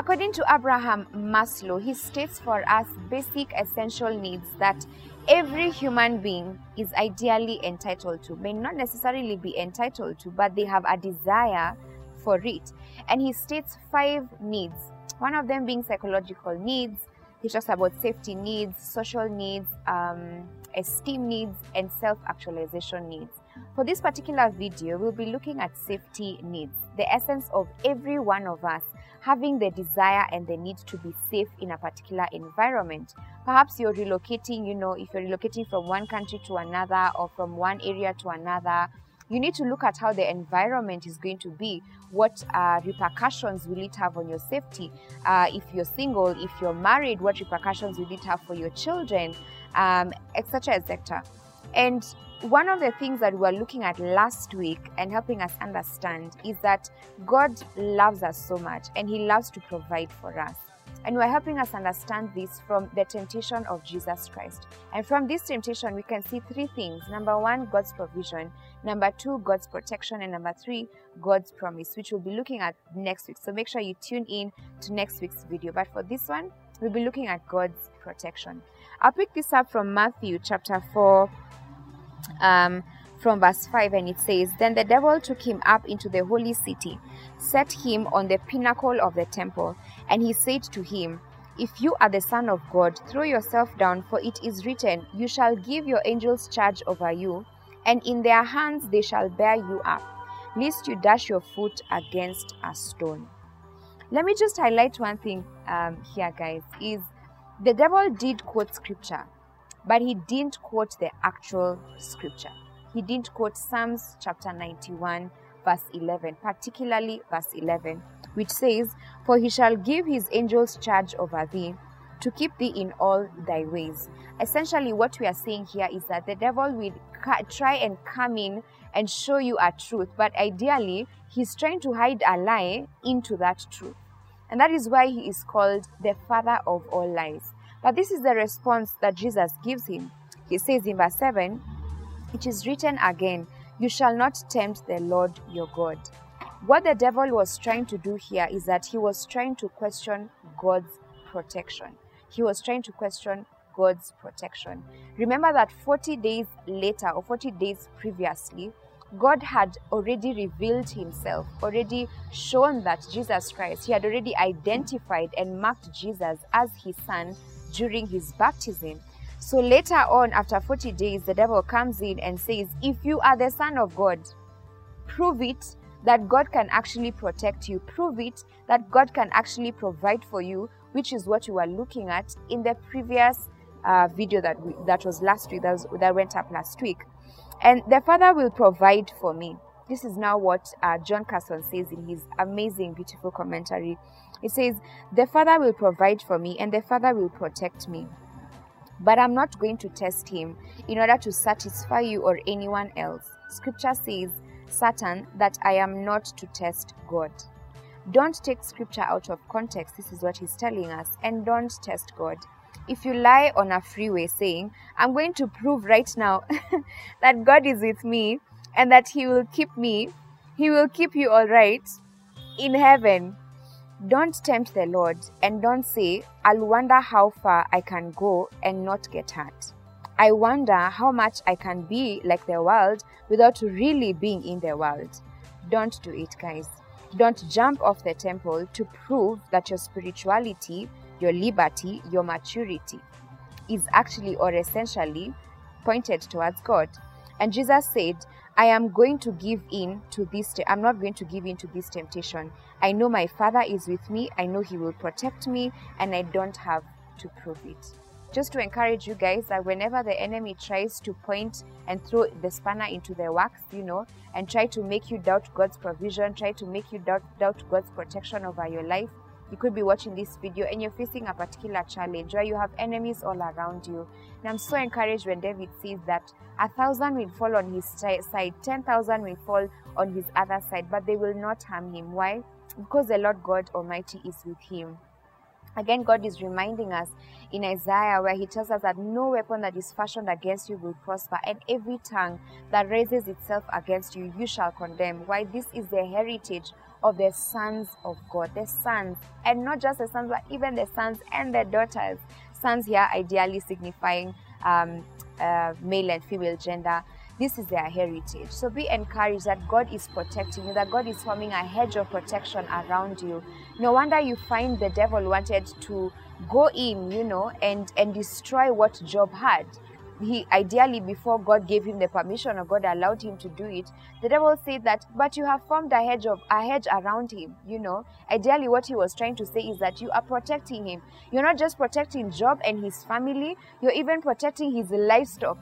According to Abraham Maslow, he states for us basic essential needs that every human being is ideally entitled to, may not necessarily be entitled to, but they have a desire for it. And he states five needs, one of them being psychological needs. He talks about safety needs, social needs, um, esteem needs, and self actualization needs. For this particular video, we'll be looking at safety needs, the essence of every one of us having the desire and the need to be safe in a particular environment. Perhaps you're relocating, you know, if you're relocating from one country to another or from one area to another, you need to look at how the environment is going to be. What uh, repercussions will it have on your safety? Uh, if you're single, if you're married, what repercussions will it have for your children, um, etc., etc. And one of the things that we were looking at last week and helping us understand is that God loves us so much and He loves to provide for us. And we're helping us understand this from the temptation of Jesus Christ. And from this temptation, we can see three things. Number one, God's provision. Number two, God's protection. And number three, God's promise, which we'll be looking at next week. So make sure you tune in to next week's video. But for this one, we'll be looking at God's protection. I'll pick this up from Matthew chapter 4 um, from verse 5 and it says then the devil took him up into the holy city set him on the pinnacle of the temple and he said to him if you are the son of god throw yourself down for it is written you shall give your angels charge over you and in their hands they shall bear you up lest you dash your foot against a stone let me just highlight one thing um, here guys is the devil did quote scripture but he didn't quote the actual scripture. He didn't quote Psalms chapter 91, verse 11, particularly verse 11, which says, For he shall give his angels charge over thee to keep thee in all thy ways. Essentially, what we are saying here is that the devil will try and come in and show you a truth, but ideally, he's trying to hide a lie into that truth. And that is why he is called the father of all lies. But this is the response that Jesus gives him. He says in verse 7 It is written again, You shall not tempt the Lord your God. What the devil was trying to do here is that he was trying to question God's protection. He was trying to question God's protection. Remember that 40 days later or 40 days previously, God had already revealed himself, already shown that Jesus Christ, he had already identified and marked Jesus as his son during his baptism. So later on, after 40 days, the devil comes in and says, If you are the Son of God, prove it that God can actually protect you. Prove it that God can actually provide for you, which is what you were looking at in the previous uh, video that we, that was last week, that, was, that went up last week. And the Father will provide for me. This is now what uh, Jon Carson says in his amazing, beautiful commentary. It says, The Father will provide for me and the Father will protect me. But I'm not going to test him in order to satisfy you or anyone else. Scripture says, Satan, that I am not to test God. Don't take scripture out of context. This is what he's telling us. And don't test God. If you lie on a freeway saying, I'm going to prove right now that God is with me and that he will keep me, he will keep you all right in heaven. Don't tempt the Lord and don't say, I'll wonder how far I can go and not get hurt. I wonder how much I can be like the world without really being in the world. Don't do it, guys. Don't jump off the temple to prove that your spirituality, your liberty, your maturity is actually or essentially pointed towards God. And Jesus said, I am going to give in to this. Te- I'm not going to give in to this temptation. I know my Father is with me. I know He will protect me, and I don't have to prove it. Just to encourage you guys that whenever the enemy tries to point and throw the spanner into the works, you know, and try to make you doubt God's provision, try to make you doubt, doubt God's protection over your life, you could be watching this video and you're facing a particular challenge where you have enemies all around you. And I'm so encouraged when David says that a thousand will fall on his side, ten thousand will fall on his other side, but they will not harm him. Why? Because the Lord God Almighty is with him. Again, God is reminding us in Isaiah where He tells us that no weapon that is fashioned against you will prosper, and every tongue that raises itself against you, you shall condemn. Why? This is the heritage of the sons of God, the sons, and not just the sons, but even the sons and the daughters. Sons here ideally signifying um, uh, male and female gender. This is their heritage. So be encouraged that God is protecting you, that God is forming a hedge of protection around you. No wonder you find the devil wanted to go in, you know, and, and destroy what Job had he ideally before god gave him the permission or god allowed him to do it the devil said that but you have formed a hedge of a hedge around him you know. Ideally what he was trying to say is that you are protecting him. You're not just protecting Job and his family you're even protecting his livestock.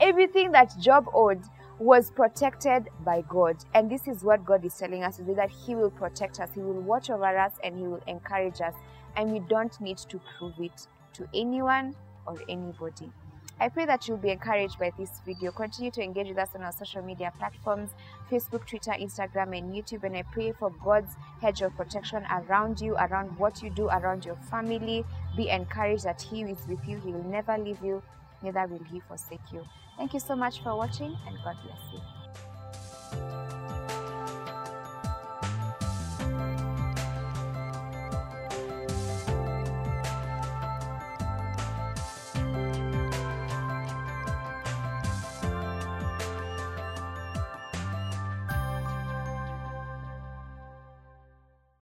Everything that Job owed was protected by god. And this is what god is telling us today that he will protect us he will watch over us and he will encourage us. And we don't need to prove it to anyone or anybody I pray that you'll be encouraged by this video. Continue to engage with us on our social media platforms Facebook, Twitter, Instagram, and YouTube. And I pray for God's hedge of protection around you, around what you do, around your family. Be encouraged that He is with you. He will never leave you, neither will He forsake you. Thank you so much for watching, and God bless you.